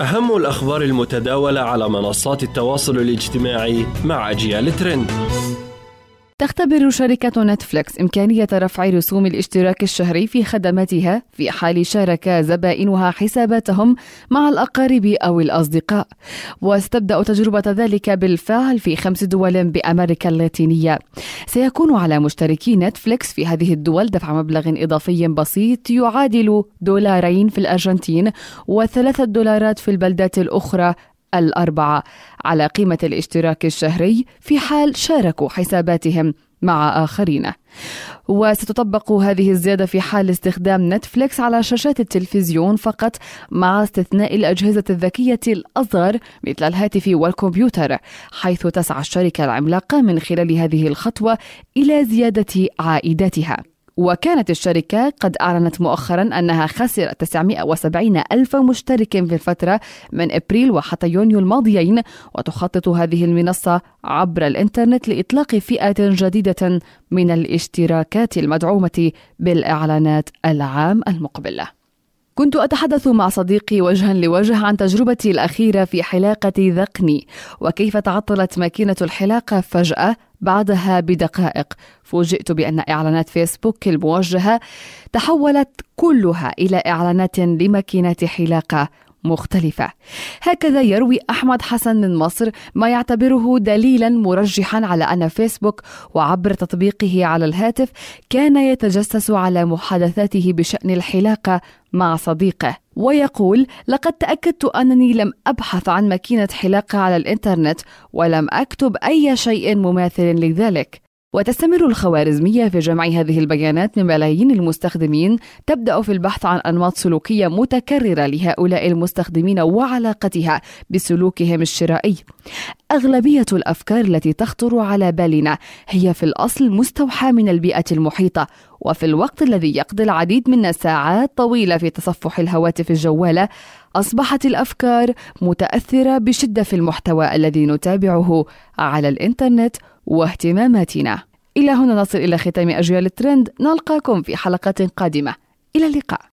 أهم الأخبار المتداولة على منصات التواصل الاجتماعي مع أجيال ترند. تختبر شركة نتفليكس إمكانية رفع رسوم الاشتراك الشهري في خدماتها في حال شارك زبائنها حساباتهم مع الأقارب أو الأصدقاء. وستبدأ تجربة ذلك بالفعل في خمس دول بأمريكا اللاتينية. سيكون على مشتركي نتفليكس في هذه الدول دفع مبلغ إضافي بسيط يعادل دولارين في الأرجنتين وثلاثة دولارات في البلدات الأخرى الأربعة. على قيمة الاشتراك الشهري في حال شاركوا حساباتهم مع آخرين. وستطبق هذه الزيادة في حال استخدام نتفليكس على شاشات التلفزيون فقط مع استثناء الأجهزة الذكية الأصغر مثل الهاتف والكمبيوتر حيث تسعى الشركة العملاقة من خلال هذه الخطوة إلى زيادة عائداتها. وكانت الشركة قد أعلنت مؤخرا أنها خسرت 970 ألف مشترك في الفترة من أبريل وحتى يونيو الماضيين وتخطط هذه المنصة عبر الإنترنت لإطلاق فئة جديدة من الاشتراكات المدعومة بالإعلانات العام المقبل. كنت أتحدث مع صديقي وجها لوجه عن تجربتي الأخيرة في حلاقة ذقني وكيف تعطلت ماكينة الحلاقة فجأة بعدها بدقائق. فوجئت بأن إعلانات فيسبوك الموجهة تحولت كلها إلى إعلانات لماكينات حلاقة مختلفة. هكذا يروي أحمد حسن من مصر ما يعتبره دليلا مرجحا على أن فيسبوك وعبر تطبيقه على الهاتف كان يتجسس على محادثاته بشأن الحلاقة مع صديقه. ويقول لقد تأكدت أنني لم أبحث عن ماكينة حلاقة على الإنترنت ولم أكتب أي شيء مماثل لذلك وتستمر الخوارزمية في جمع هذه البيانات من ملايين المستخدمين تبدأ في البحث عن أنماط سلوكية متكررة لهؤلاء المستخدمين وعلاقتها بسلوكهم الشرائي. أغلبية الأفكار التي تخطر على بالنا هي في الأصل مستوحاة من البيئة المحيطة وفي الوقت الذي يقضي العديد منا ساعات طويلة في تصفح الهواتف الجوالة أصبحت الأفكار متأثرة بشدة في المحتوى الذي نتابعه على الإنترنت واهتماماتنا. إلى هنا نصل إلى ختام أجيال الترند نلقاكم في حلقات قادمة. إلى اللقاء.